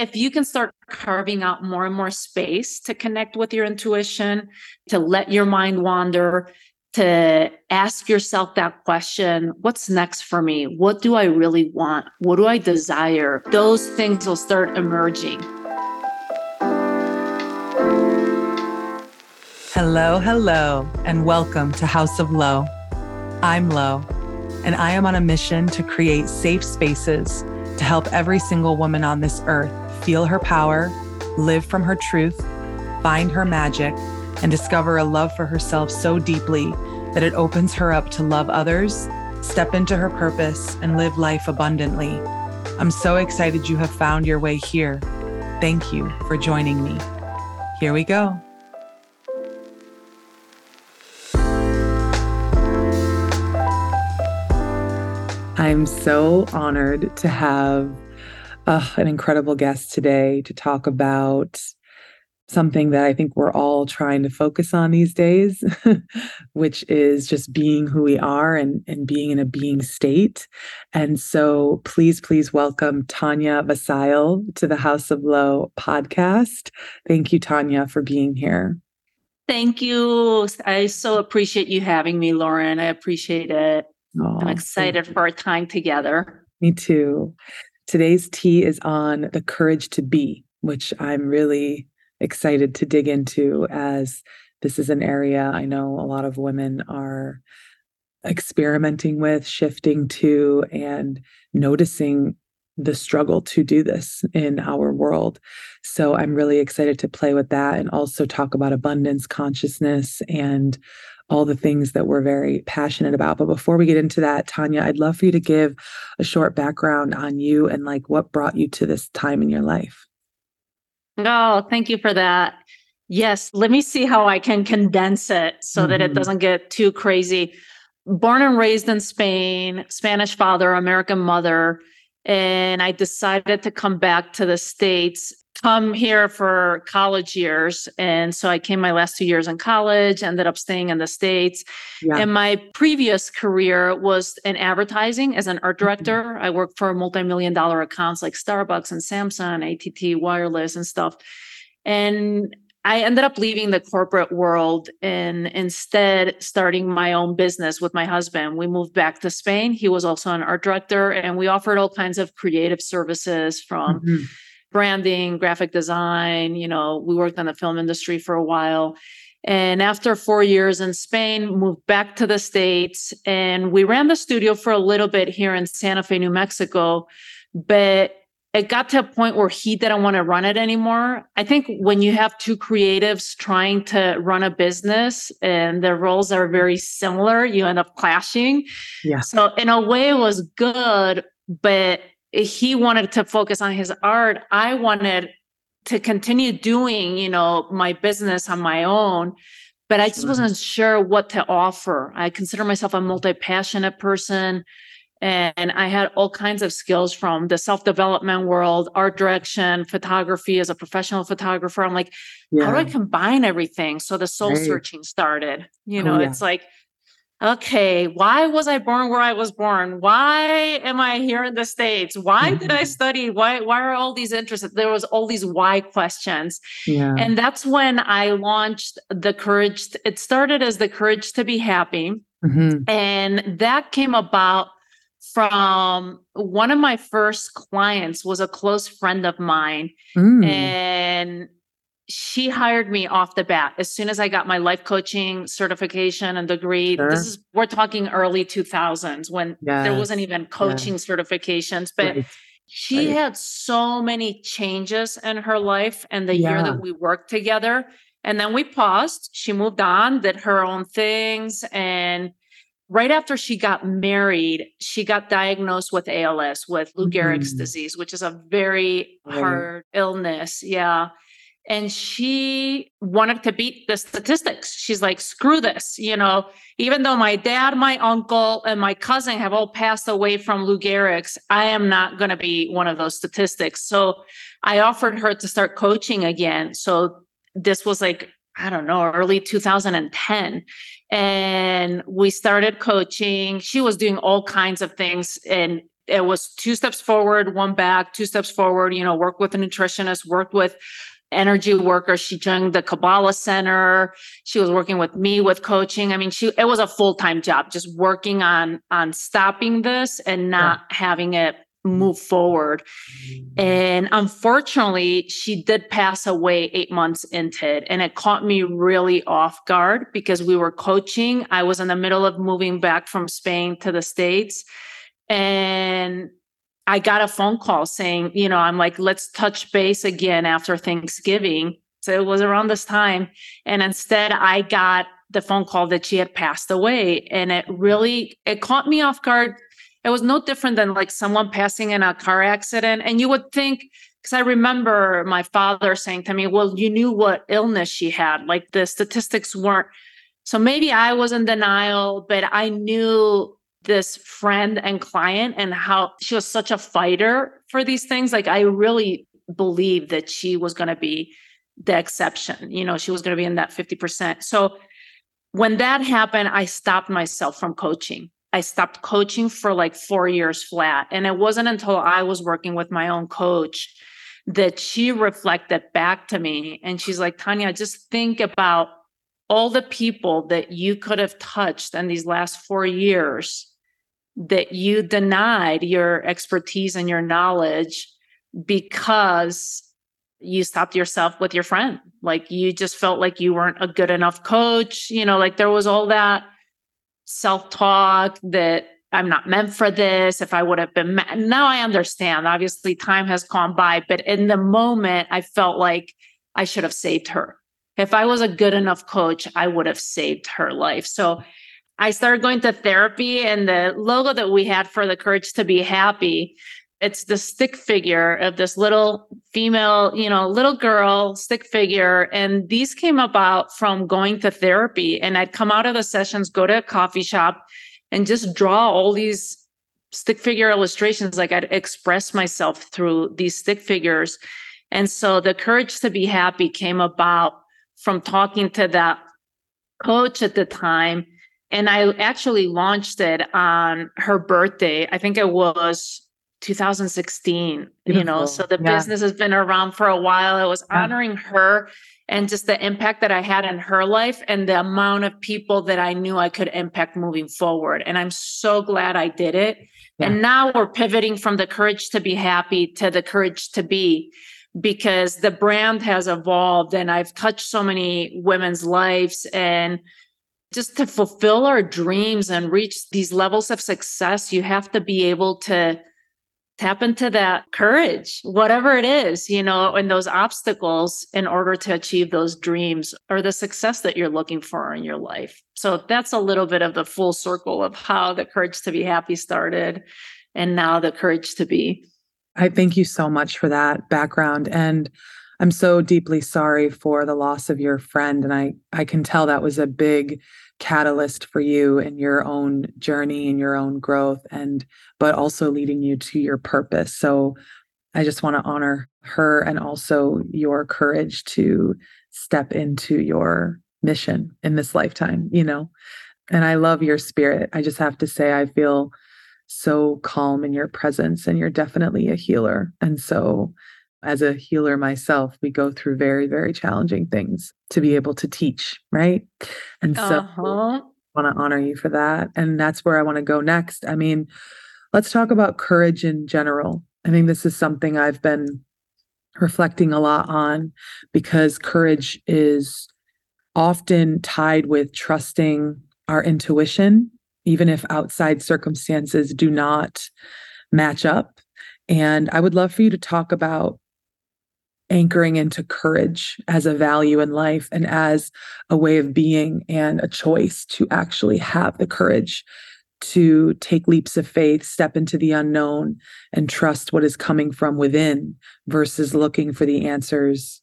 if you can start carving out more and more space to connect with your intuition, to let your mind wander, to ask yourself that question what's next for me? What do I really want? What do I desire? Those things will start emerging. Hello, hello, and welcome to House of Lo. I'm Lo, and I am on a mission to create safe spaces to help every single woman on this earth feel her power, live from her truth, find her magic, and discover a love for herself so deeply that it opens her up to love others, step into her purpose, and live life abundantly. I'm so excited you have found your way here. Thank you for joining me. Here we go. I'm so honored to have uh, an incredible guest today to talk about something that I think we're all trying to focus on these days, which is just being who we are and, and being in a being state. And so please, please welcome Tanya Vasail to the House of Lo podcast. Thank you, Tanya, for being here. Thank you. I so appreciate you having me, Lauren. I appreciate it. Oh, I'm excited for our time together. Me too. Today's tea is on the courage to be, which I'm really excited to dig into as this is an area I know a lot of women are experimenting with, shifting to, and noticing the struggle to do this in our world. So I'm really excited to play with that and also talk about abundance consciousness and all the things that we're very passionate about. But before we get into that, Tanya, I'd love for you to give a short background on you and like what brought you to this time in your life. Oh, thank you for that. Yes, let me see how I can condense it so mm-hmm. that it mm-hmm. doesn't get too crazy. Born and raised in Spain, Spanish father, American mother, and I decided to come back to the States come here for college years. And so I came my last two years in college, ended up staying in the States. Yeah. And my previous career was in advertising as an art mm-hmm. director. Mm-hmm. I worked for multi-million dollar accounts like Starbucks and Samsung, ATT, Wireless, and stuff. And I ended up leaving the corporate world and instead starting my own business with my husband. We moved back to Spain. He was also an art director, and we offered all kinds of creative services from mm-hmm branding, graphic design. You know, we worked on the film industry for a while. And after four years in Spain, moved back to the States. And we ran the studio for a little bit here in Santa Fe, New Mexico. But it got to a point where he didn't want to run it anymore. I think when you have two creatives trying to run a business and their roles are very similar, you end up clashing. Yeah. So in a way it was good, but he wanted to focus on his art. I wanted to continue doing, you know, my business on my own, but I just wasn't sure what to offer. I consider myself a multi-passionate person and I had all kinds of skills from the self-development world, art direction, photography as a professional photographer. I'm like, yeah. how do I combine everything? So the soul right. searching started. You know, oh, yeah. it's like okay, why was I born where I was born? Why am I here in the States? Why did I mm-hmm. study? Why, why are all these interests? There was all these why questions. Yeah. And that's when I launched the courage. It started as the courage to be happy. Mm-hmm. And that came about from one of my first clients was a close friend of mine. Mm. And she hired me off the bat as soon as I got my life coaching certification and degree. Sure. This is we're talking early 2000s when yes. there wasn't even coaching yes. certifications, but right. she right. had so many changes in her life and the yeah. year that we worked together. And then we paused. She moved on, did her own things and right after she got married, she got diagnosed with ALS, with Lou Gehrig's mm-hmm. disease, which is a very right. hard illness. Yeah and she wanted to beat the statistics. She's like, screw this, you know, even though my dad, my uncle, and my cousin have all passed away from Lou Gehrig's, I am not going to be one of those statistics. So I offered her to start coaching again. So this was like, I don't know, early 2010. And we started coaching. She was doing all kinds of things and it was two steps forward, one back, two steps forward, you know, work with a nutritionist, worked with energy worker. She joined the Kabbalah Center. She was working with me with coaching. I mean, she it was a full-time job, just working on on stopping this and not yeah. having it move forward. And unfortunately, she did pass away eight months into it. And it caught me really off guard because we were coaching. I was in the middle of moving back from Spain to the States. And I got a phone call saying, you know, I'm like, let's touch base again after Thanksgiving. So it was around this time. And instead, I got the phone call that she had passed away. And it really, it caught me off guard. It was no different than like someone passing in a car accident. And you would think, because I remember my father saying to me, well, you knew what illness she had. Like the statistics weren't. So maybe I was in denial, but I knew this friend and client and how she was such a fighter for these things. Like I really believed that she was going to be the exception. You know, she was going to be in that 50%. So when that happened, I stopped myself from coaching. I stopped coaching for like four years flat. And it wasn't until I was working with my own coach that she reflected back to me. And she's like, Tanya, just think about all the people that you could have touched in these last four years that you denied your expertise and your knowledge because you stopped yourself with your friend. Like you just felt like you weren't a good enough coach. You know, like there was all that self talk that I'm not meant for this. If I would have been, ma-. now I understand. Obviously, time has gone by, but in the moment, I felt like I should have saved her. If I was a good enough coach, I would have saved her life. So I started going to therapy, and the logo that we had for the Courage to Be Happy, it's the stick figure of this little female, you know, little girl stick figure. And these came about from going to therapy. And I'd come out of the sessions, go to a coffee shop, and just draw all these stick figure illustrations. Like I'd express myself through these stick figures. And so the Courage to Be Happy came about from talking to that coach at the time and I actually launched it on her birthday. I think it was 2016, Beautiful. you know, so the yeah. business has been around for a while. It was honoring her and just the impact that I had in her life and the amount of people that I knew I could impact moving forward. And I'm so glad I did it. Yeah. And now we're pivoting from the courage to be happy to the courage to be because the brand has evolved and I've touched so many women's lives and just to fulfill our dreams and reach these levels of success, you have to be able to tap into that courage, whatever it is, you know, and those obstacles in order to achieve those dreams or the success that you're looking for in your life. So that's a little bit of the full circle of how the courage to be happy started and now the courage to be. I thank you so much for that background. And I'm so deeply sorry for the loss of your friend. And I, I can tell that was a big catalyst for you in your own journey and your own growth and but also leading you to your purpose. So i just want to honor her and also your courage to step into your mission in this lifetime you know? And i love your spirit. I just have to say i feel so calm in your presence and you're definitely a healer. And so as a healer myself, we go through very, very challenging things to be able to teach, right? And so uh-huh. I want to honor you for that. And that's where I want to go next. I mean, let's talk about courage in general. I think this is something I've been reflecting a lot on because courage is often tied with trusting our intuition, even if outside circumstances do not match up. And I would love for you to talk about anchoring into courage as a value in life and as a way of being and a choice to actually have the courage to take leaps of faith, step into the unknown, and trust what is coming from within versus looking for the answers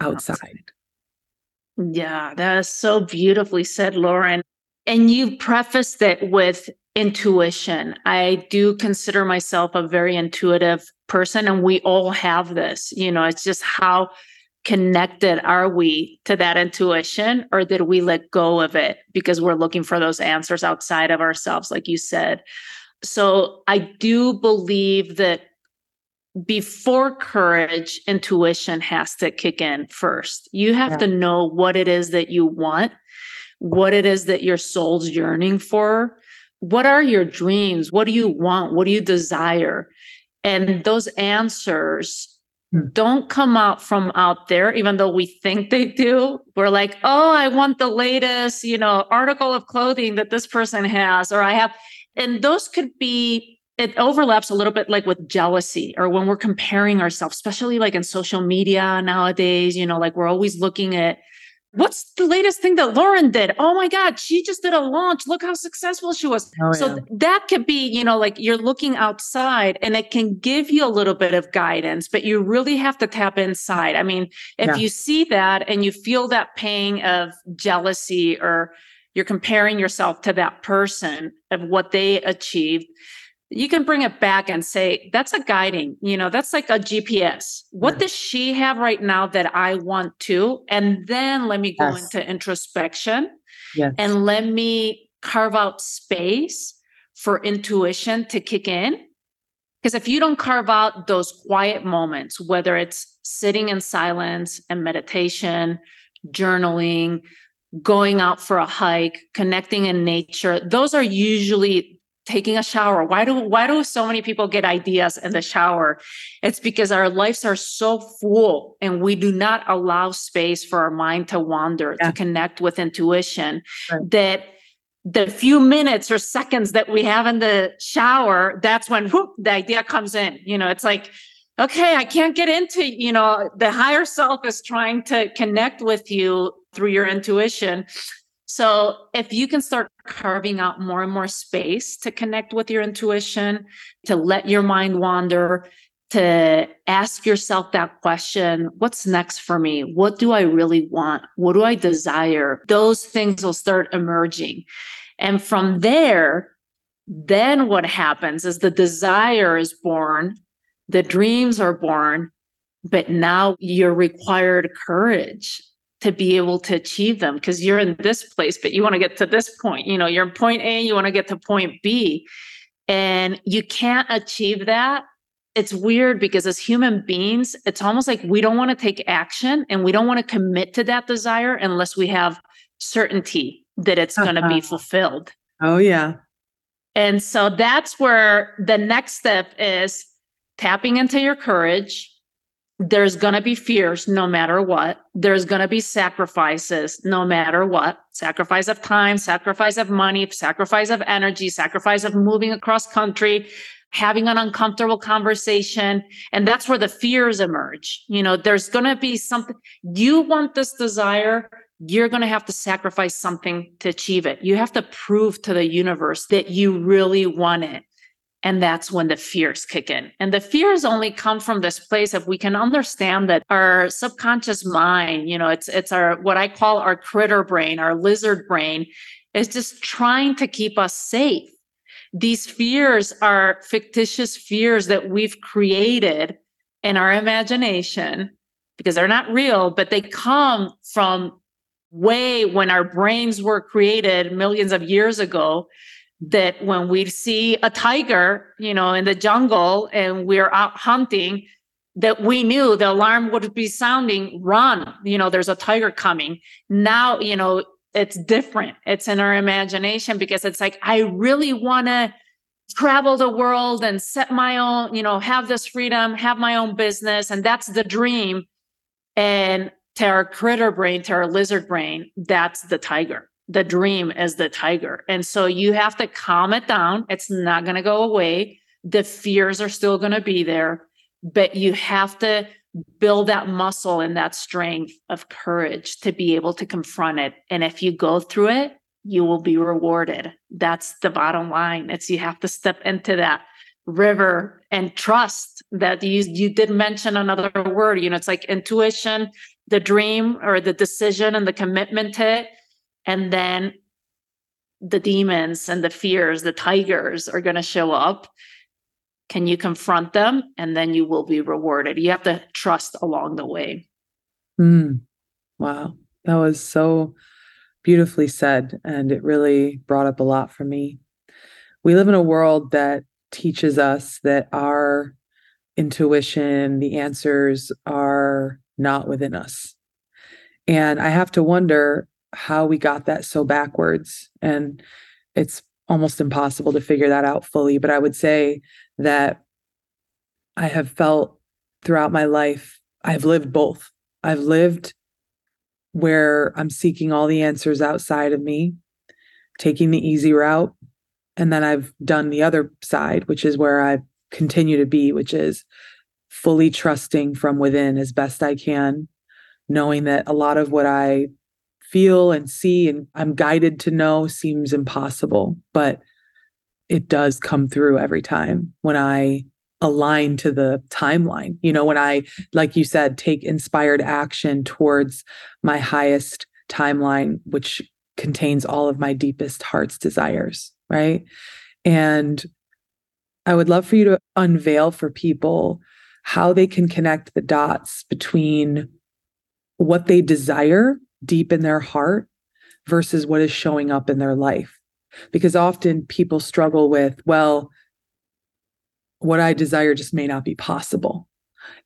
outside. Yeah, that is so beautifully said, Lauren. And you prefaced it with intuition. I do consider myself a very intuitive person, and we all have this. You know, it's just how connected are we to that intuition, or did we let go of it because we're looking for those answers outside of ourselves, like you said? So I do believe that before courage, intuition has to kick in first. You have yeah. to know what it is that you want, what it is that your soul's yearning for. What are your dreams? What do you want? What do you desire? And those answers hmm. don't come out from out there, even though we think they do. We're like, oh, I want the latest, you know, article of clothing that this person has, or I have. And those could be it overlaps a little bit like with jealousy or when we're comparing ourselves, especially like in social media nowadays, you know, like we're always looking at what's the latest thing that Lauren did? Oh my God, she just did a launch. Look how successful she was. Oh, so yeah. th- that could be, you know, like you're looking outside and it can give you a little bit of guidance, but you really have to tap inside. I mean, if yeah. you see that and you feel that pang of jealousy or you're comparing yourself to that person of what they achieved, you can bring it back and say that's a guiding you know that's like a gps what does she have right now that i want to and then let me go yes. into introspection yes. and let me carve out space for intuition to kick in because if you don't carve out those quiet moments whether it's sitting in silence and meditation journaling going out for a hike connecting in nature those are usually taking a shower why do why do so many people get ideas in the shower it's because our lives are so full and we do not allow space for our mind to wander yeah. to connect with intuition right. that the few minutes or seconds that we have in the shower that's when whoop, the idea comes in you know it's like okay i can't get into you know the higher self is trying to connect with you through your intuition so if you can start carving out more and more space to connect with your intuition, to let your mind wander, to ask yourself that question what's next for me? What do I really want? What do I desire? Those things will start emerging. And from there, then what happens is the desire is born, the dreams are born, but now you're required courage to be able to achieve them because you're in this place but you want to get to this point. You know you're in point a you want to get to point b. And you can't achieve that. It's weird because as human beings it's almost like we don't want to take action and we don't want to commit to that desire unless we have certainty that it's uh-huh. going to be fulfilled. Oh yeah. And so that's where the next step is tapping into your courage there's going to be fears no matter what. There's going to be sacrifices no matter what. Sacrifice of time, sacrifice of money, sacrifice of energy, sacrifice of moving across country, having an uncomfortable conversation. And that's where the fears emerge. You know, there's going to be something you want this desire. You're going to have to sacrifice something to achieve it. You have to prove to the universe that you really want it. And that's when the fears kick in. And the fears only come from this place if we can understand that our subconscious mind, you know, it's it's our what I call our critter brain, our lizard brain, is just trying to keep us safe. These fears are fictitious fears that we've created in our imagination because they're not real, but they come from way when our brains were created millions of years ago that when we see a tiger, you know, in the jungle and we're out hunting, that we knew the alarm would be sounding, run, you know, there's a tiger coming. Now, you know, it's different. It's in our imagination because it's like, I really want to travel the world and set my own, you know, have this freedom, have my own business. And that's the dream. And to our critter brain, to our lizard brain, that's the tiger the dream is the tiger. And so you have to calm it down. It's not going to go away. The fears are still going to be there, but you have to build that muscle and that strength of courage to be able to confront it. And if you go through it, you will be rewarded. That's the bottom line. It's you have to step into that river and trust that you you did mention another word you know it's like intuition the dream or the decision and the commitment to it and then the demons and the fears, the tigers are going to show up. Can you confront them? And then you will be rewarded. You have to trust along the way. Mm. Wow. That was so beautifully said. And it really brought up a lot for me. we live in a world that teaches us that our intuition, the answers are not within us. And I have to wonder how we got that so backwards. And it's almost impossible to figure that out fully. But I would say that I have felt throughout my life, I've lived both. I've lived where I'm seeking all the answers outside of me, taking the easy route. And then I've done the other side, which is where I continue to be, which is fully trusting from within as best I can, knowing that a lot of what I feel and see and I'm guided to know seems impossible, but it does come through every time when I align to the timeline. You know, when I, like you said, take inspired action towards my highest timeline, which contains all of my deepest heart's desires, right? And I would love for you to unveil for people how they can connect the dots between what they desire deep in their heart versus what is showing up in their life. Because often people struggle with, well, what I desire just may not be possible.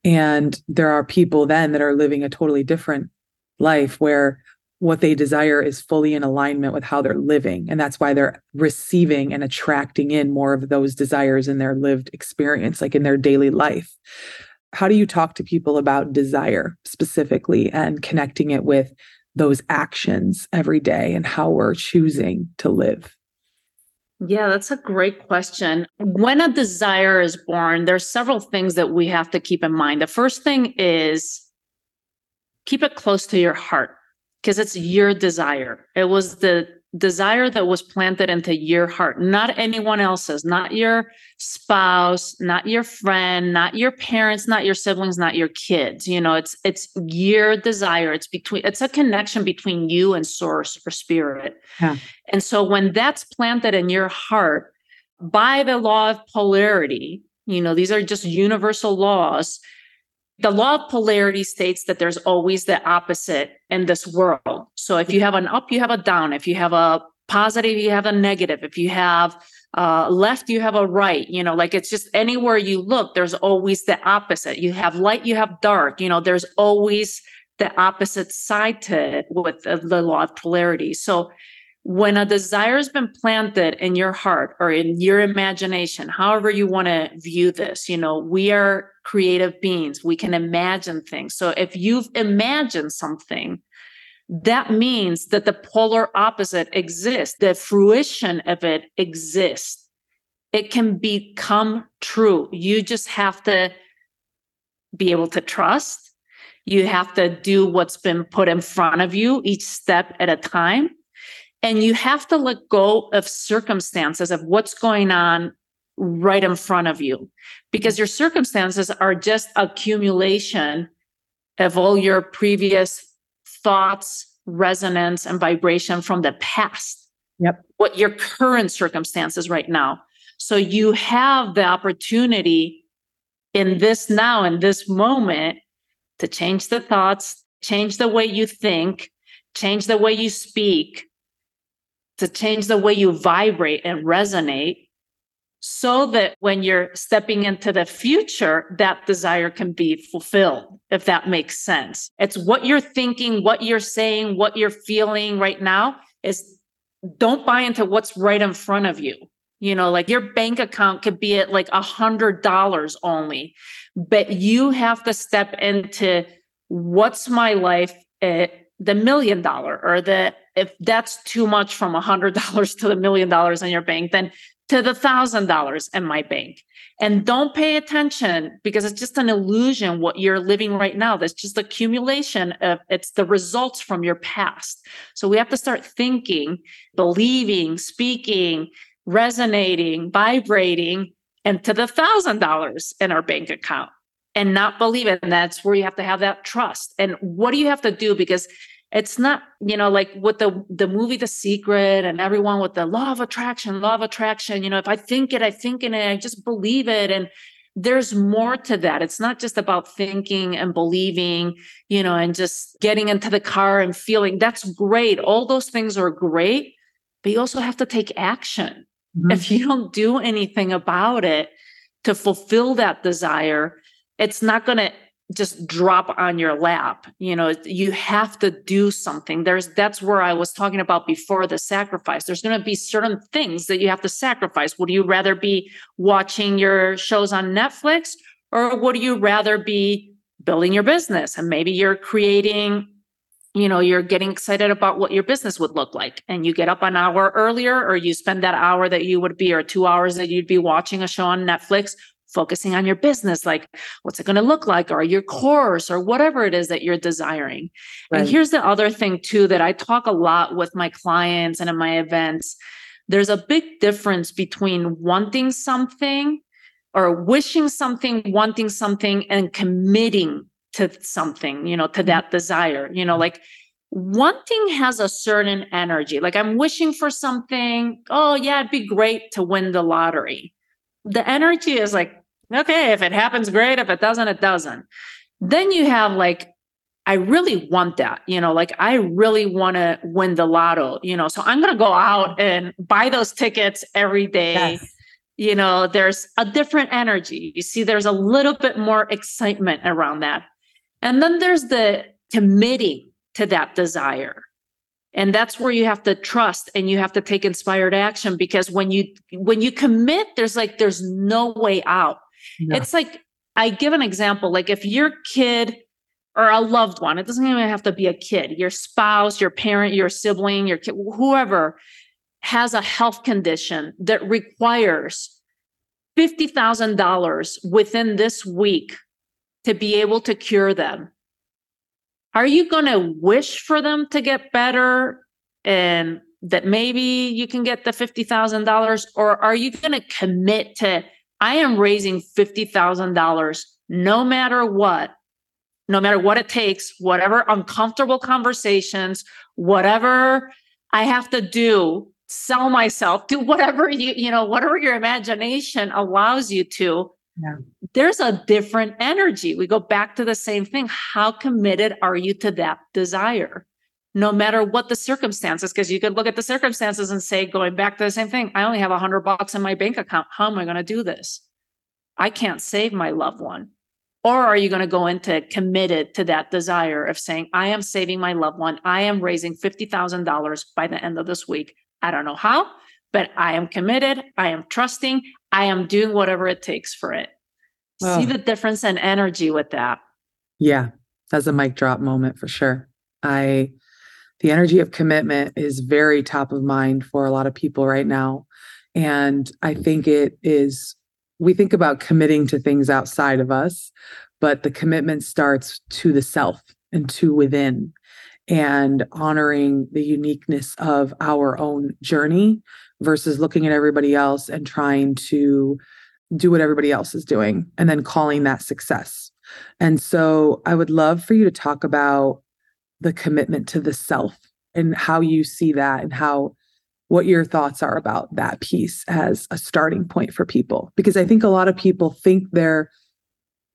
And there are people then that are living a totally different life where what they desire is fully in alignment with how they're living. And that's why they're receiving and attracting in more of those desires in their lived experience, like in their daily life. How do you talk to people about desire specifically and connecting it with those actions every day and how we're choosing to live? Yeah, that's a great question. When a desire is born, there's several things that we have to keep in mind. The first thing is keep it close to your heart because it's your desire. It was the desire that was planted into your heart, not anyone else's, not your spouse, not your friend, not your parents, not your siblings, not your kids. You know, it's it's your desire. It's between it's a connection between you and source or spirit. Yeah. And so when that's planted in your heart by the law of polarity, you know, these are just universal laws the law of polarity states that there's always the opposite in this world. So if you have an up, you have a down. If you have a positive, you have a negative. If you have uh, left, you have a right. You know, like it's just anywhere you look, there's always the opposite. You have light, you have dark. You know, there's always the opposite side to it with the, the law of polarity. So when a desire has been planted in your heart or in your imagination, however you want to view this, you know, we are creative beings. We can imagine things. So if you've imagined something, that means that the polar opposite exists, the fruition of it exists. It can become true. You just have to be able to trust. You have to do what's been put in front of you each step at a time and you have to let go of circumstances of what's going on right in front of you because your circumstances are just accumulation of all your previous thoughts, resonance, and vibration from the past. Yep. What your current circumstances right now. So you have the opportunity in this now, in this moment, to change the thoughts, change the way you think, change the way you speak, to change the way you vibrate and resonate so that when you're stepping into the future, that desire can be fulfilled, if that makes sense. It's what you're thinking, what you're saying, what you're feeling right now is don't buy into what's right in front of you. You know, like your bank account could be at like a hundred dollars only, but you have to step into what's my life at the million dollar or the if that's too much from a hundred dollars to the million dollars in your bank, then to the thousand dollars in my bank. And don't pay attention because it's just an illusion what you're living right now. That's just accumulation of it's the results from your past. So we have to start thinking, believing, speaking, resonating, vibrating, and to the thousand dollars in our bank account and not believe it. And that's where you have to have that trust. And what do you have to do? Because it's not you know like with the the movie the secret and everyone with the law of attraction law of attraction you know if i think it i think in it i just believe it and there's more to that it's not just about thinking and believing you know and just getting into the car and feeling that's great all those things are great but you also have to take action Mm-hmm. If you don't do anything about it to fulfill that desire, it's not going to just drop on your lap you know you have to do something. There's that's where i was talking about before the sacrifice. There's going to be certain things that you have to sacrifice. Would you rather be watching your shows on netflix or would you rather be building your business? And maybe you're creating you know you're getting excited about what your business would look like and you get up an hour earlier or you spend that hour that you would be or 2 hours that you'd be watching a show on Netflix focusing on your business like what's it going to look like or your course or whatever it is that you're desiring right. and here's the other thing too that i talk a lot with my clients and in my events there's a big difference between wanting something or wishing something wanting something and committing to something you know to mm-hmm. that desire you know like wanting has a certain energy like i'm wishing for something oh yeah it'd be great to win the lottery the energy is like, okay, if it happens, great. If it doesn't, it doesn't. Then you have like, I really want that, you know, like I really want to win the lotto, you know, so I'm going to go out and buy those tickets every day. Yes. You know, there's a different energy. You see, there's a little bit more excitement around that. And then there's the committing to that desire and that's where you have to trust and you have to take inspired action because when you when you commit there's like there's no way out no. it's like i give an example like if your kid or a loved one it doesn't even have to be a kid your spouse your parent your sibling your kid whoever has a health condition that requires $50,000 within this week to be able to cure them are you going to wish for them to get better and that maybe you can get the $50,000 or are you going to commit to I am raising $50,000 no matter what no matter what it takes whatever uncomfortable conversations whatever I have to do sell myself do whatever you you know whatever your imagination allows you to yeah. there's a different energy. We go back to the same thing. How committed are you to that desire? No matter what the circumstances, because you could look at the circumstances and say, going back to the same thing, I only have a hundred bucks in my bank account. How am I going to do this? I can't save my loved one. Or are you going to go into committed to that desire of saying, I am saving my loved one. I am raising $50,000 by the end of this week. I don't know how, but I am committed. I am trusting. I am doing whatever it takes for it. Oh. See the difference in energy with that. Yeah, that's a mic drop moment for sure. I, the energy of commitment is very top of mind for a lot of people right now. And I think it is, we think about committing to things outside of us, but the commitment starts to the self and to within and honoring the uniqueness of our own journey versus looking at everybody else and trying to do what everybody else is doing and then calling that success. And so I would love for you to talk about the commitment to the self and how you see that and how what your thoughts are about that piece as a starting point for people because I think a lot of people think they're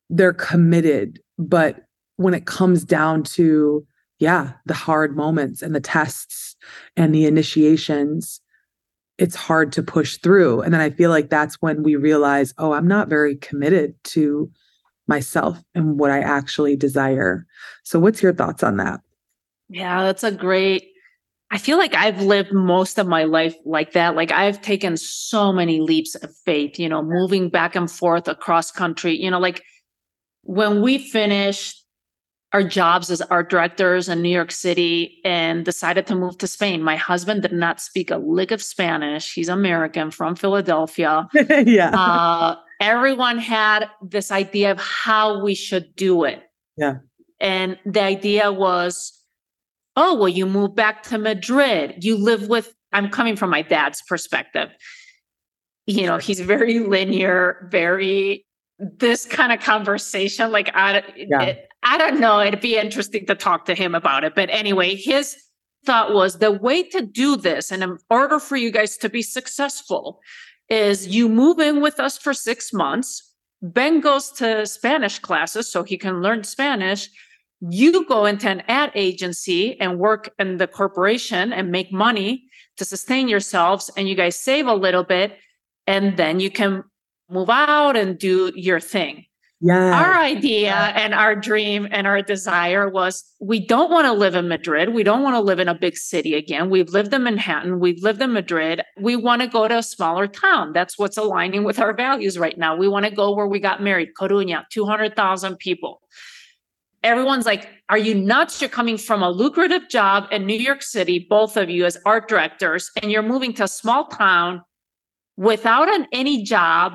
they're committed but when it comes down to yeah the hard moments and the tests and the initiations it's hard to push through. And then I feel like that's when we realize, oh, I'm not very committed to myself and what I actually desire. So, what's your thoughts on that? Yeah, that's a great. I feel like I've lived most of my life like that. Like I've taken so many leaps of faith, you know, moving back and forth across country, you know, like when we finished our jobs as art directors in New York City and decided to move to Spain. My husband did not speak a lick of Spanish. He's American from Philadelphia. yeah. Uh, everyone had this idea of how we should do it. Yeah. And the idea was, oh, well, you move back to Madrid. You live with, I'm coming from my dad's perspective. You know, he's very linear, very this kind of conversation. Like, I, yeah. it, I don't know. It'd be interesting to talk to him about it. But anyway, his thought was the way to do this, and in order for you guys to be successful, is you move in with us for six months. Ben goes to Spanish classes so he can learn Spanish. You go into an ad agency and work in the corporation and make money to sustain yourselves and you guys save a little bit and then you can move out and do your thing. Yeah. Our idea and our dream and our desire was we don't want to live in Madrid. We don't want to live in a big city again. We've lived in Manhattan. We've lived in Madrid. We want to go to a smaller town. That's what's aligning with our values right now. We want to go where we got married, Coruña, 200,000 people. Everyone's like, Are you nuts? You're coming from a lucrative job in New York City, both of you as art directors, and you're moving to a small town without an, any job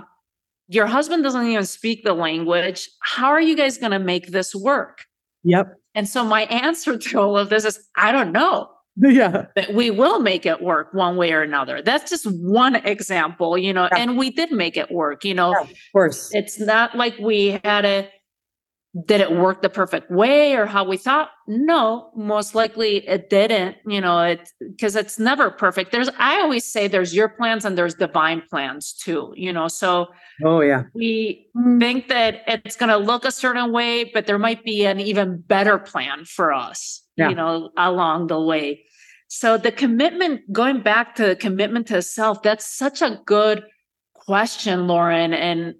your husband doesn't even speak the language. How are you guys going to make this work? Yep. And so my answer to all of this is I don't know. Yeah. But we will make it work one way or another. That's just one example, you know, yeah. and we did make it work, you know. Yeah, of course. It's not like we had a did it work the perfect way or how we thought? No most likely it didn't you know it because it's never perfect. There's i always say there's your plans and there's divine plans too you know so oh yeah. we think that it's going to look a certain way but there might be an even better plan for us yeah. you know along the way. So the commitment going back to the commitment to self that's such a good question lauren and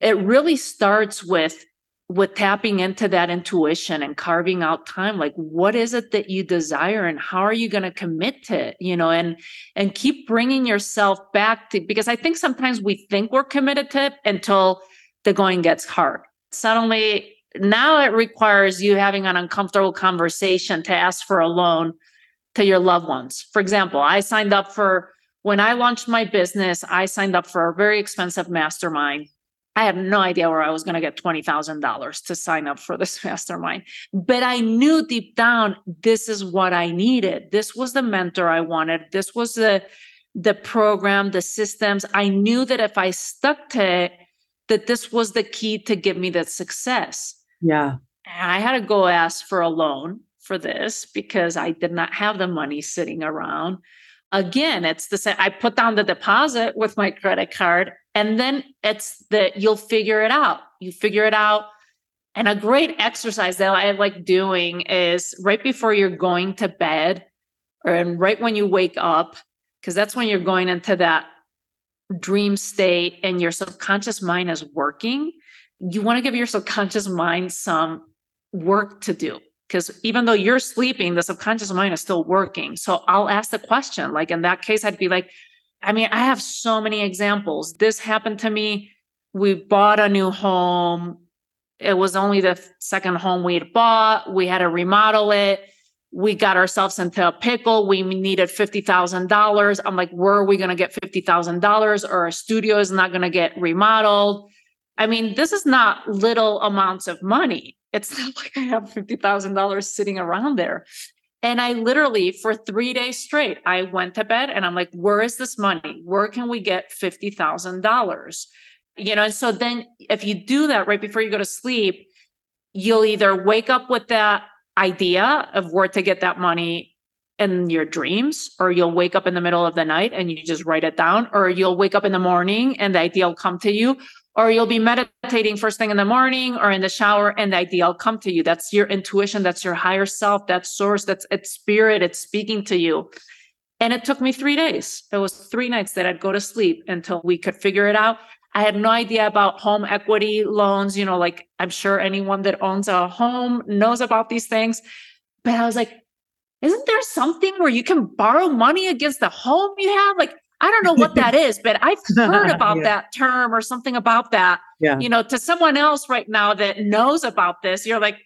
it really starts with with tapping into that intuition and carving out time like what is it that you desire and how are you going to commit to it you know and and keep bringing yourself back to because i think sometimes we think we're committed to it until the going gets hard. Suddenly now it requires you having an uncomfortable conversation to ask for a loan to your loved ones. For example i signed up for when i launched my business i signed up for a very expensive mastermind I had no idea where I was going to get $20,000 to sign up for this mastermind. But I knew deep down this is what I needed. This was the mentor I wanted. This was the the program, the systems. I knew that if I stuck to it, that this was the key to give me that success. Yeah. And I had to go ask for a loan for this because I did not have the money sitting around. Again, it's the same. I put down the deposit with my credit card and then it's that you'll figure it out. You figure it out. And a great exercise that I like doing is right before you're going to bed or and right when you wake up, because that's when you're going into that dream state and your subconscious mind is working. You want to give your subconscious mind some work to do because even though you're sleeping, the subconscious mind is still working. So I'll ask the question. Like in that case, I'd be like, I mean, I have so many examples. This happened to me. We bought a new home. It was only the second home we had bought. We had to remodel it. We got ourselves into a pickle. We needed $50,000. I'm like, where are we going to get $50,000? Or a studio is not going to get remodeled. I mean, this is not little amounts of money. It's not like I have $50,000 sitting around there. And I literally, for three days straight, I went to bed and I'm like, where is this money? Where can we get $50,000? You know, and so then if you do that right before you go to sleep, you'll either wake up with that idea of where to get that money in your dreams, or you'll wake up in the middle of the night and you just write it down, or you'll wake up in the morning and the idea will come to you, or you'll be meditating first thing in the morning or in the shower and the idea will come to you. That's your intuition. That's your higher self. That source. That's it's spirit. It's speaking to you. And it took me three days. It was three nights that i'd go to sleep until we could figure it out. I had no idea about home equity loans. You know like i'm sure anyone that owns a home knows about these things. But i was like isn't there something where you can borrow money against the home you have? Like I don't know what that is, but I've heard about yeah. that term or something about that. Yeah. You know, to someone else right now that knows about this, you're like,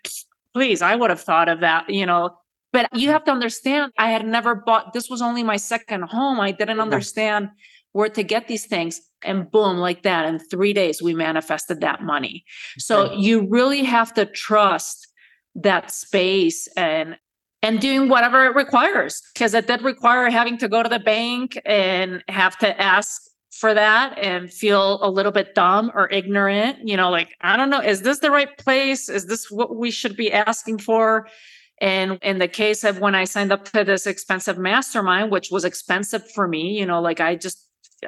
please, I would have thought of that, you know. But you have to understand, I had never bought, this was only my second home. I didn't understand where to get these things. And boom, like that. In three days, we manifested that money. So you really have to trust that space and and doing whatever it requires because it did require having to go to the bank and have to ask for that and feel a little bit dumb or ignorant you know like i don't know is this the right place? Is this what we should be asking for? And in the case of when i signed up to this expensive mastermind which was expensive for me you know like i just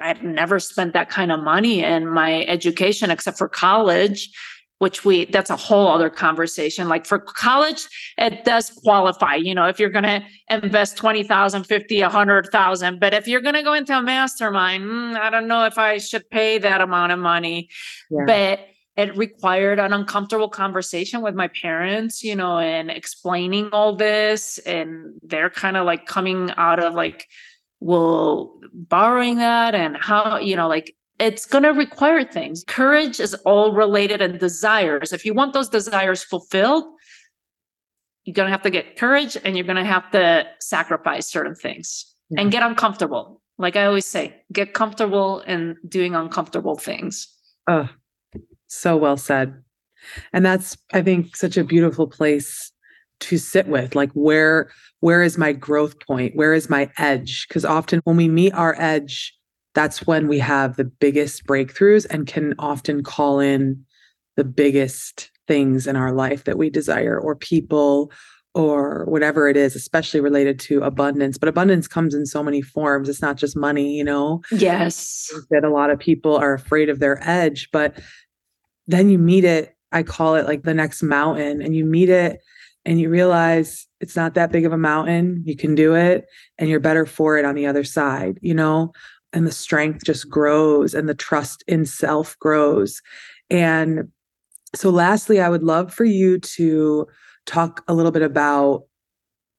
i've never spent that kind of money in my education except for college which we that's a whole other conversation. Like for college it does qualify you know if you're going to invest 20,000 50 100,000 but if you're going to go into a mastermind mm, i don't know if i should pay that amount of money. Yeah. but it required an uncomfortable conversation with my parents you know and explaining all this. And they're kind of like coming out of like well borrowing that and how you know like it's going to require things. Courage is all related and desires. If you want those desires fulfilled, you're going to have to get courage and you're going to have to sacrifice certain things yeah. and mm-hmm. get uncomfortable. Like I always say, get comfortable in doing uncomfortable things. Oh, so well said. And that's, I think, such a beautiful place to sit with like where where is my growth point where is my edge because often when we meet our edge that's when we have the biggest breakthroughs and can often call in the biggest things in our life that we desire or people or whatever it is, especially related to abundance. But abundance comes in so many forms. It's not just money, you know? Yes. That a lot of people are afraid of their edge, but then you meet it. I call it like the next mountain, and you meet it and you realize it's not that big of a mountain. You can do it and you're better for it on the other side, you know? And the strength just grows and the trust in self grows. And so, lastly, I would love for you to talk a little bit about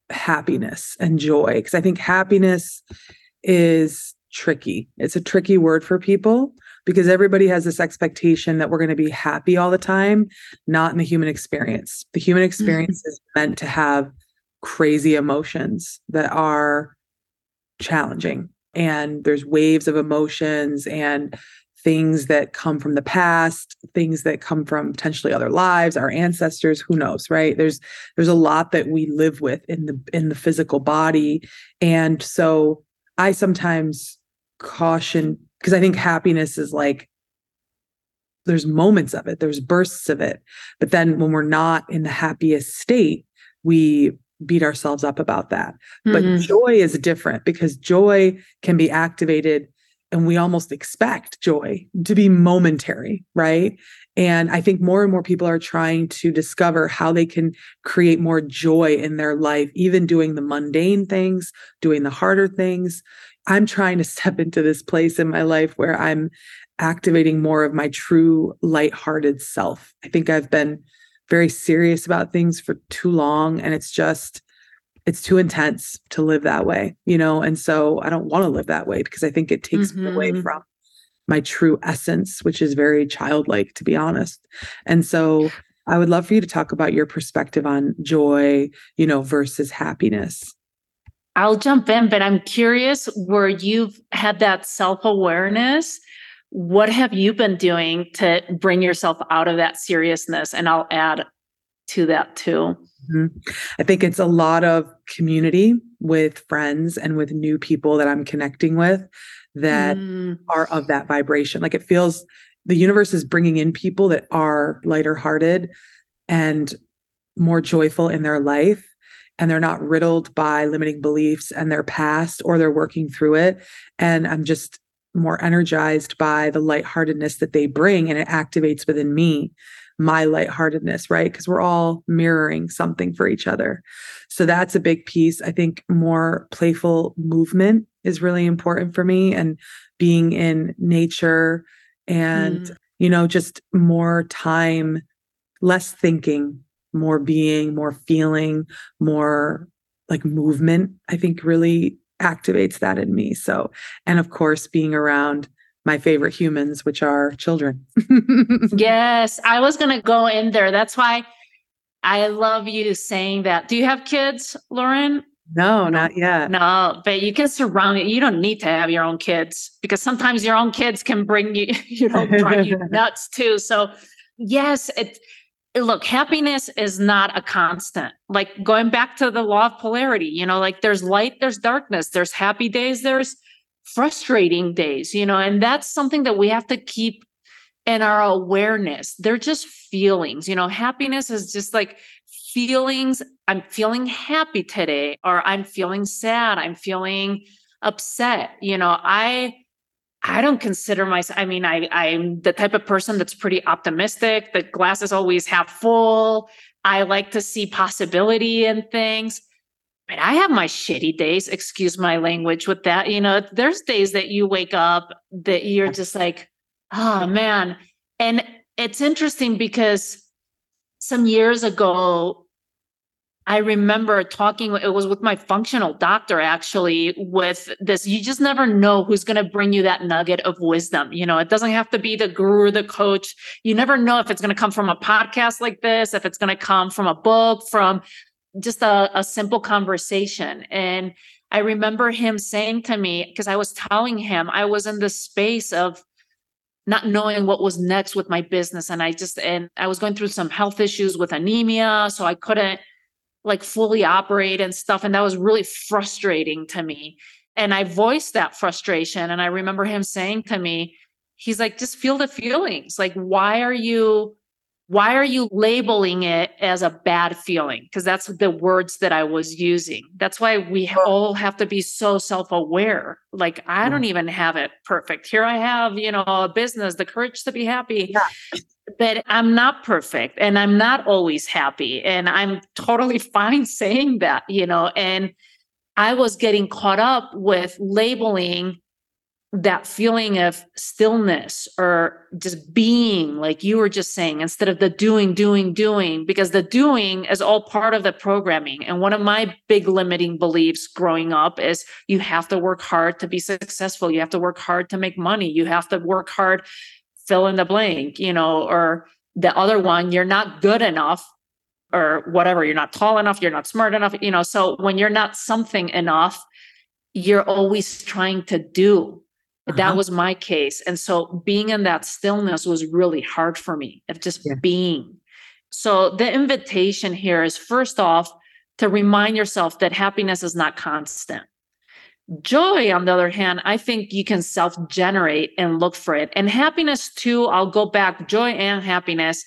happiness and joy, because I think happiness is tricky. It's a tricky word for people because everybody has this expectation that we're going to be happy all the time, not in the human experience. The human mm-hmm. experience mm-hmm. is meant to have crazy emotions that are challenging and there's waves of emotions and things that come from the past things that come from potentially other lives our ancestors who knows right? There's there's a lot that we live with in the in the physical body. And so i sometimes caution because i think happiness is like there's moments of it there's bursts of it. But then when we're not in the happiest state we beat ourselves up about that. Mm-hmm. But joy is different because joy can be activated and we almost expect joy to be momentary, right? And I think more and more people are trying to discover how they can create more joy in their life, even doing the mundane things, doing the harder things. I'm trying to step into this place in my life where I'm activating more of my true lighthearted self. I think I've been very serious about things for too long and it's just it's too intense to live that way you know and so i don't want to live that way because i think it takes mm-hmm. me away mm-hmm. from my true essence which is very childlike to be honest and so i would love for you to talk about your perspective on joy you know versus happiness i'll jump in but i'm curious where you've had that self-awareness what have you been doing to bring yourself out of that seriousness? And I'll add to that too. Mm-hmm. I think it's a lot of community with friends and with new people that I'm connecting with that mm. are of that vibration. Like it feels the universe is bringing in people that are lighter hearted and more joyful in their life and they're not riddled by limiting beliefs and their past or they're working through it and i'm just more energized by the lightheartedness that they bring and it activates within me my lightheartedness, right? Because we're all mirroring something for each other. So that's a big piece. I think more playful movement is really important for me and being in nature and, mm. you know, just more time, less thinking, more being, more feeling, more like movement, I think really activates that in me. So, and of course, being around my favorite humans, which are children. yes, I was going to go in there. That's why I love you saying that. Do you have kids, Lauren? No, not yet. No, but you can surround it. You don't need to have your own kids because sometimes your own kids can bring you, you know, drive you nuts too. So, yes, it look, happiness is not a constant. Like going back to the law of polarity, you know, like there's light, there's darkness, there's happy days, there's frustrating days, you know, and that's something that we have to keep in our awareness. They're just feelings, you know, happiness is just like feelings. I'm feeling happy today, or I'm feeling sad, I'm feeling upset. You know, I I don't consider myself, I mean, I, I'm the type of person that's pretty optimistic. The glass is always half full. I like to see possibility in things. But I have my shitty days, excuse my language with that. You know, there's days that you wake up that you're just like, oh man. And it's interesting because some years ago, I remember talking, it was with my functional doctor actually, with this. You just never know who's going to bring you that nugget of wisdom. You know, it doesn't have to be the guru the coach. You never know if it's going to come from a podcast like this, if it's going to come from a book, from just a, a simple conversation. And I remember him saying to me, because I was telling him I was in the space of not knowing what was next with my business. And I just, and I was going through some health issues with anemia. So I couldn't like fully operate and stuff. And that was really frustrating to me. And I voiced that frustration. And I remember him saying to me, he's like, just feel the feelings. Like, why are you, why are you labeling it as a bad feeling? Because that's the words that I was using. That's why we all have to be so self aware. Like, I don't mm. even have it perfect. Here I have, you know, a business, the courage to be happy. Yeah but I'm not perfect and I'm not always happy. And I'm totally fine saying that, you know. And I was getting caught up with labeling that feeling of stillness or just being, like you were just saying, instead of the doing, doing, doing, because the doing is all part of the programming. And one of my big limiting beliefs growing up is you have to work hard to be successful. You have to work hard to make money. You have to work hard fill in the blank, you know, or the other one, you're not good enough or whatever, you're not tall enough, you're not smart enough, you know. So when you're not something enough, you're always trying to do. Uh-huh. That was my case. And so being in that stillness was really hard for me of just yeah. being. So the invitation here is first off to remind yourself that happiness is not constant. Joy, on the other hand, I think you can self generate and look for it. And happiness, too, I'll go back, joy and happiness.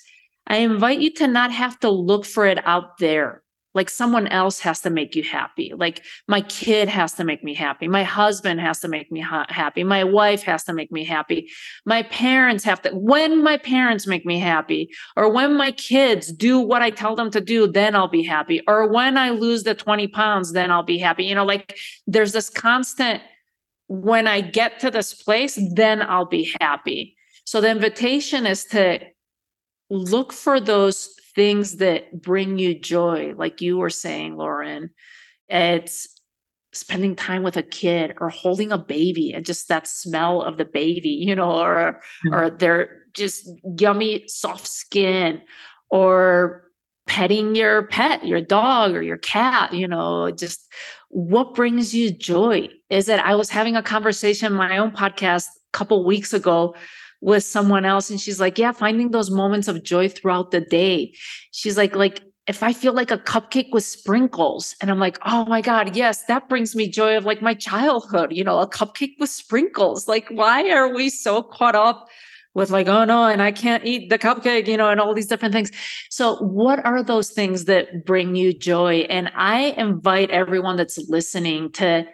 I invite you to not have to look for it out there like someone else has to make you happy. Like my kid has to make me happy. My husband has to make me ha- happy. My wife has to make me happy. My parents have to when my parents make me happy or when my kids do what i tell them to do then i'll be happy. Or when i lose the 20 pounds then i'll be happy. You know like there's this constant when i get to this place then i'll be happy. So the invitation is to look for those things that bring you joy, like you were saying, Lauren. It's spending time with a kid or holding a baby and just that smell of the baby, you know, or mm-hmm. or their just yummy soft skin or petting your pet, your dog or your cat, you know, just what brings you joy? Is it I was having a conversation on my own podcast a couple weeks ago with someone else and she's like yeah finding those moments of joy throughout the day. She's like like if i feel like a cupcake with sprinkles and i'm like oh my god yes that brings me joy of like my childhood you know a cupcake with sprinkles. Like why are we so caught up with like oh no and i can't eat the cupcake you know and all these different things. So what are those things that bring you joy? And i invite everyone that's listening to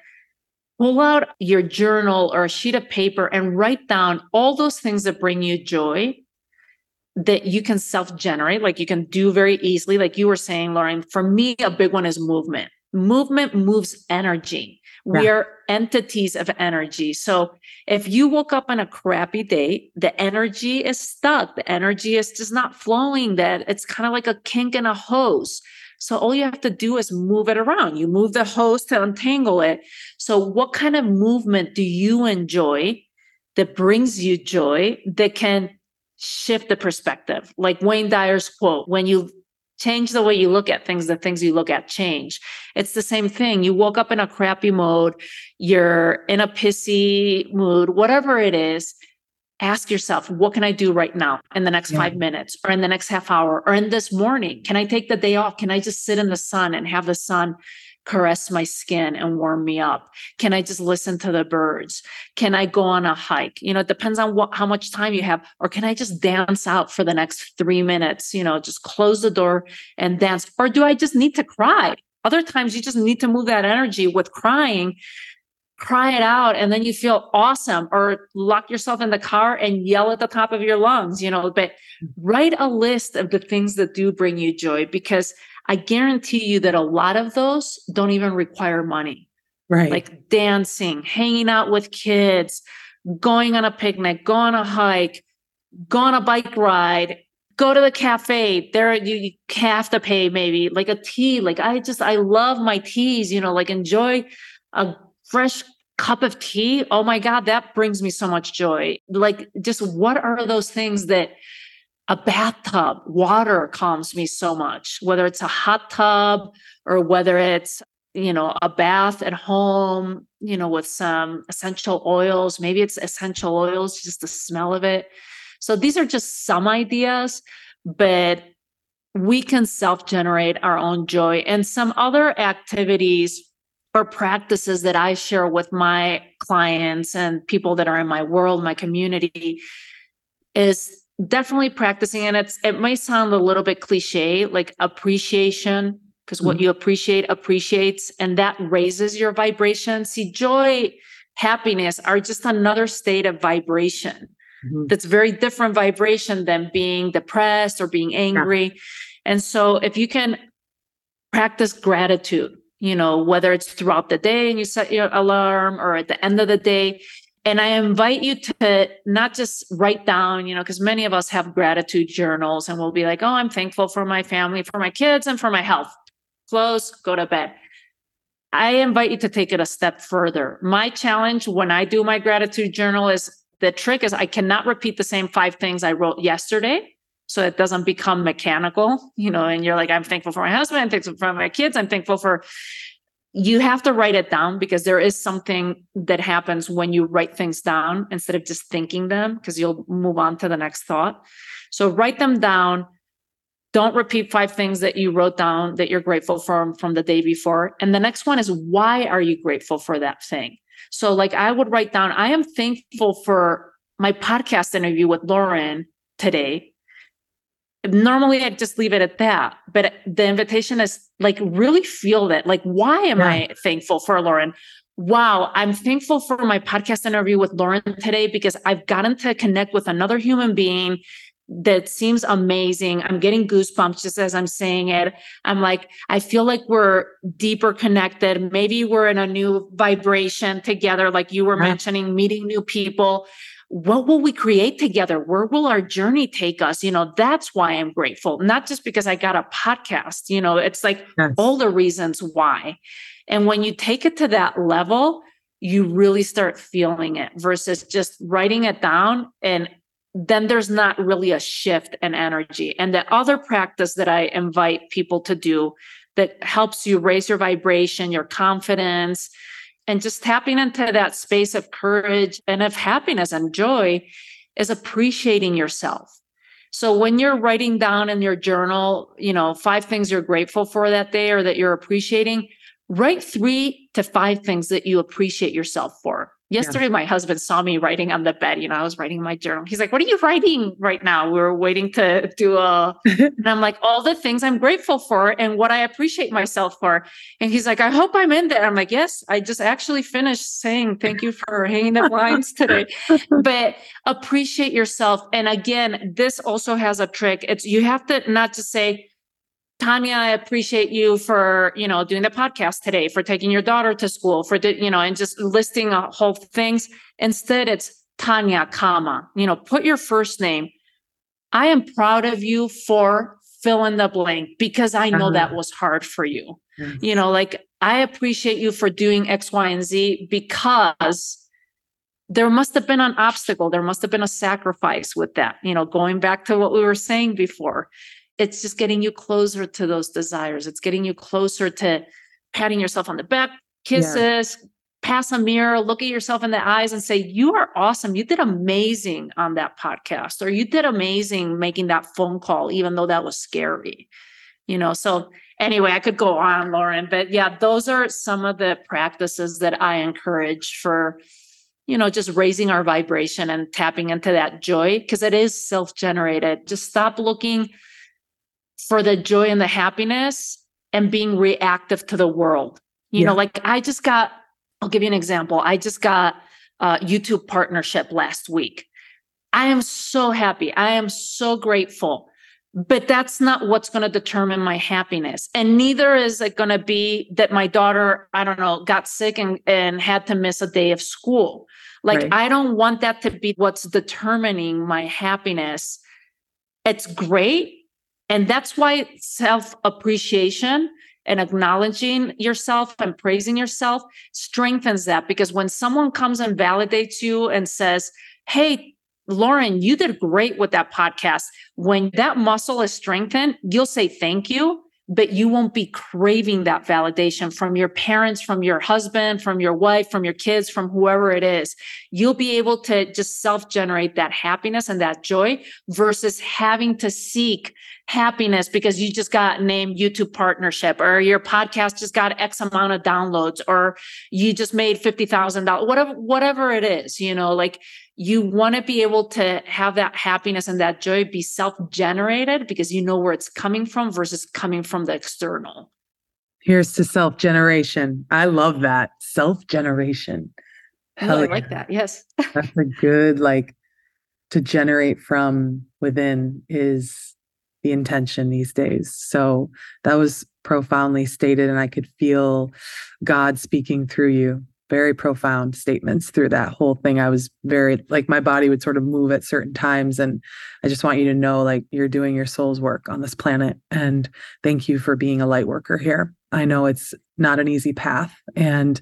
pull out your journal or a sheet of paper and write down all those things that bring you joy that you can self generate, like you can do very easily. Like you were saying, Lauren, for me, a big one is movement. Movement moves energy. Yeah. We are entities of energy. So if you woke up on a crappy day, the energy is stuck. The energy is just not flowing. That it's kind of like a kink in a hose. So all you have to do is move it around. You move the hose to untangle it. So what kind of movement do you enjoy that brings you joy that can shift the perspective? Like Wayne Dyer's quote, when you change the way you look at things, the things you look at change. It's the same thing. You woke up in a crappy mode, you're in a pissy mood, whatever it is, ask yourself, what can I do right now in the next yeah. five minutes or in the next half hour or in this morning? Can I take the day off? Can I just sit in the sun and have the sun caress my skin and warm me up? Can I just listen to the birds? Can I go on a hike? You know, it depends on what how much time you have. Or can I just dance out for the next three minutes? You know, just close the door and dance. Or do I just need to cry? Other times you just need to move that energy with crying cry it out and then you feel awesome or lock yourself in the car and yell at the top of your lungs you know but mm-hmm. write a list of the things that do bring you joy because i guarantee you that a lot of those don't even require money. Right. Like dancing hanging out with kids going on a picnic go on a hike go on a bike ride go to the cafe there you, you have to pay maybe like a tea like i just i love my teas you know like enjoy a fresh cup of tea oh my god that brings me so much joy. Like just what are those things that a bathtub water calms me so much? Whether it's a hot tub or whether it's you know a bath at home you know with some essential oils. Maybe it's essential oils just the smell of it. So these are just some ideas but we can self generate our own joy and some other activities or practices that I share with my clients and people that are in my world, my community, is definitely practicing. And it's it might sound a little bit cliche, like appreciation, because what mm-hmm. you appreciate appreciates, and that raises your vibration. See, joy, happiness are just another state of vibration. Mm-hmm. That's very different vibration than being depressed or being angry. Yeah. And so if you can practice gratitude you know, whether it's throughout the day and you set your alarm or at the end of the day. And I invite you to not just write down, you know, because many of us have gratitude journals and we'll be like, oh, I'm thankful for my family, for my kids, and for my health. Close, go to bed. I invite you to take it a step further. My challenge when I do my gratitude journal is the trick is I cannot repeat the same five things I wrote yesterday so it doesn't become mechanical, you know, and you're like, I'm thankful for my husband, I'm thankful for my kids, I'm thankful for you have to write it down because there is something that happens when you write things down instead of just thinking them because you'll move on to the next thought. So write them down. Don't repeat five things that you wrote down that you're grateful for from the day before. And the next one is why are you grateful for that thing? So like I would write down I am thankful for my podcast interview with Lauren today normally I just leave it at that. But the invitation is like really feel that. Like, why am yeah. I thankful for Lauren? Wow, I'm thankful for my podcast interview with Lauren today because I've gotten to connect with another human being that seems amazing. I'm getting goosebumps just as I'm saying it. I'm like, I feel like we're deeper connected. Maybe we're in a new vibration together, like you were right. mentioning, meeting new people what will we create together? Where will our journey take us? You know, that's why I'm grateful, not just because I got a podcast, you know, it's like yes. all the reasons why. And when you take it to that level, you really start feeling it versus just writing it down and then there's not really a shift in energy. And the other practice that I invite people to do that helps you raise your vibration, your confidence, and just tapping into that space of courage and of happiness and joy is appreciating yourself. So when you're writing down in your journal, you know, five things you're grateful for that day or that you're appreciating, write three to five things that you appreciate yourself for. Yesterday, yeah. my husband saw me writing on the bed. You know, I was writing my journal. He's like, What are you writing right now? We are waiting to do a, and I'm like, All the things I'm grateful for and what I appreciate myself for. And he's like, I hope I'm in there. I'm like, Yes, I just actually finished saying thank you for hanging the blinds today. but appreciate yourself. And again, this also has a trick. It's you have to not just say, Tanya, I appreciate you for, you know, doing the podcast today, for taking your daughter to school, for, the, you know, and just listing a whole things. Instead, it's Tanya, comma, you know, put your first name. I am proud of you for fill in the blank because I know uh-huh. that was hard for you. Yes. You know, like I appreciate you for doing X, Y, and Z because there must have been an obstacle. There must have been a sacrifice with that, you know, going back to what we were saying before it's just getting you closer to those desires. It's getting you closer to patting yourself on the back, kisses, yeah. pass a mirror, look at yourself in the eyes and say, You are awesome. You did amazing on that podcast, or you did amazing making that phone call, even though that was scary. You know, so anyway, I could go on, Lauren, but yeah, those are some of the practices that I encourage for you know, just raising our vibration and tapping into that joy because it is self generated. Just stop looking for the joy and the happiness and being reactive to the world. You yeah. know, like I just got I'll give you an example. I just got a YouTube partnership last week. I am so happy. I am so grateful. But that's not what's going to determine my happiness. And neither is it going to be that my daughter, I don't know, got sick and, and had to miss a day of school. Like, right. I don't want that to be what's determining my happiness. It's great. And that's why self appreciation and acknowledging yourself and praising yourself strengthens that. Because when someone comes and validates you and says, Hey, Lauren, you did great with that podcast. When that muscle is strengthened, you'll say thank you but you won't be craving that validation from your parents, from your husband, from your wife, from your kids, from whoever it is. You'll be able to just self generate that happiness and that joy versus having to seek happiness because you just got named YouTube partnership or your podcast just got X amount of downloads or you just made $50,000, whatever, whatever it is, you know, like you want to be able to have that happiness and that joy be self generated because you know where it's coming from versus coming from the external. Here's to self generation. I love that self generation. I yeah. like that. Yes. That's a good, like, to generate from within is the intention these days. So that was profoundly stated, and I could feel God speaking through you very profound statements through that whole thing. I was very like my body would sort of move at certain times. And I just want you to know like you're doing your soul's work on this planet. And thank you for being a light worker here. I know it's not an easy path. And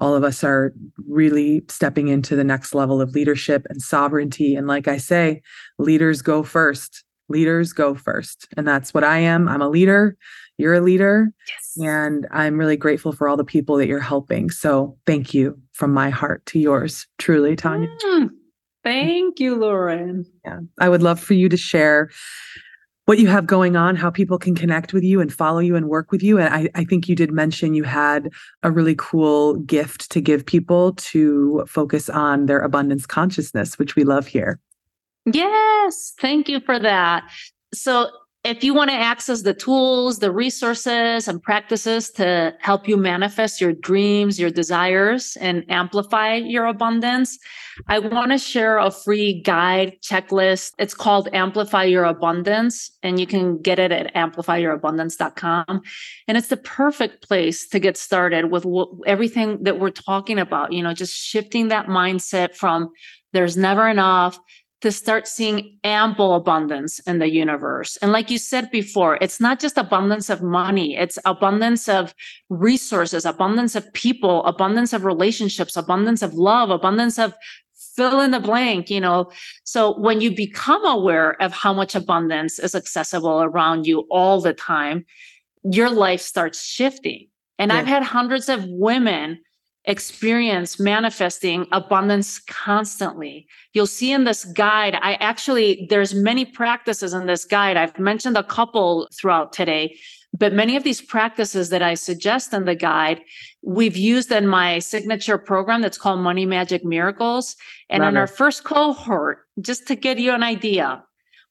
all of us are really stepping into the next level of leadership and sovereignty. And like I say, leaders go first. Leaders go first. And that's what I am. I'm a leader. You're a leader. Yes. And I'm really grateful for all the people that you're helping. So thank you from my heart to yours, truly, Tanya. Mm, thank you, Lauren. Yeah. I would love for you to share what you have going on, how people can connect with you and follow you and work with you. And I, I think you did mention you had a really cool gift to give people to focus on their abundance consciousness, which we love here. Yes, thank you for that. So if you want to access the tools, the resources, and practices to help you manifest your dreams, your desires, and amplify your abundance, I want to share a free guide checklist. It's called Amplify Your Abundance, and you can get it at amplifyourabundance.com. And it's the perfect place to get started with everything that we're talking about, you know, just shifting that mindset from there's never enough to start seeing ample abundance in the universe. And like you said before, it's not just abundance of money, it's abundance of resources, abundance of people, abundance of relationships, abundance of love, abundance of fill in the blank, you know. So when you become aware of how much abundance is accessible around you all the time, your life starts shifting. And yeah. I've had hundreds of women experience manifesting abundance constantly. You'll see in this guide i actually there's many practices in this guide. I've mentioned a couple throughout today but many of these practices that i suggest in the guide we've used in my signature program that's called money magic miracles. And Love in it. our first cohort just to give you an idea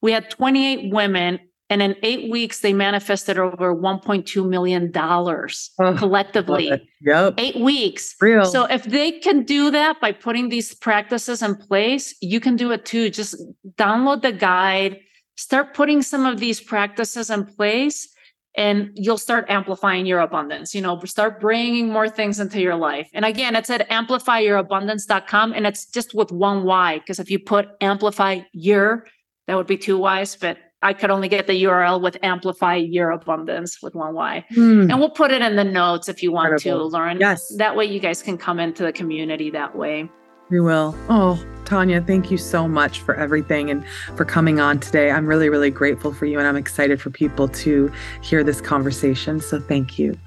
we had 28 women and in eight weeks, they manifested over $1.2 million oh, collectively. Yep. Eight weeks. Real. So if they can do that by putting these practices in place, you can do it too. Just download the guide, start putting some of these practices in place, and you'll start amplifying your abundance. You know, start bringing more things into your life. And again, it's at amplifyourabundance.com and it's just with one Y, because if you put amplify your, that would be two Y's, but I could only get the URL with Amplify Your Abundance with one Y. Mm. And we'll put it in the notes if you want Incredible. to, Lauren. Yes. That way you guys can come into the community that way. We will. Oh, Tanya, thank you so much for everything and for coming on today. I'm really, really grateful for you and I'm excited for people to hear this conversation. So thank you.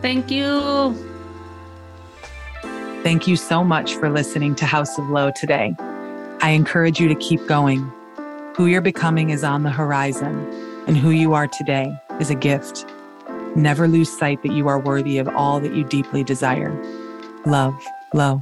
Thank you. Thank you so much for listening to House of Lo today. I encourage you to keep going who you're becoming is on the horizon, and who you are today is a gift. Never lose sight that you are worthy of all that you deeply desire. Love, Lo.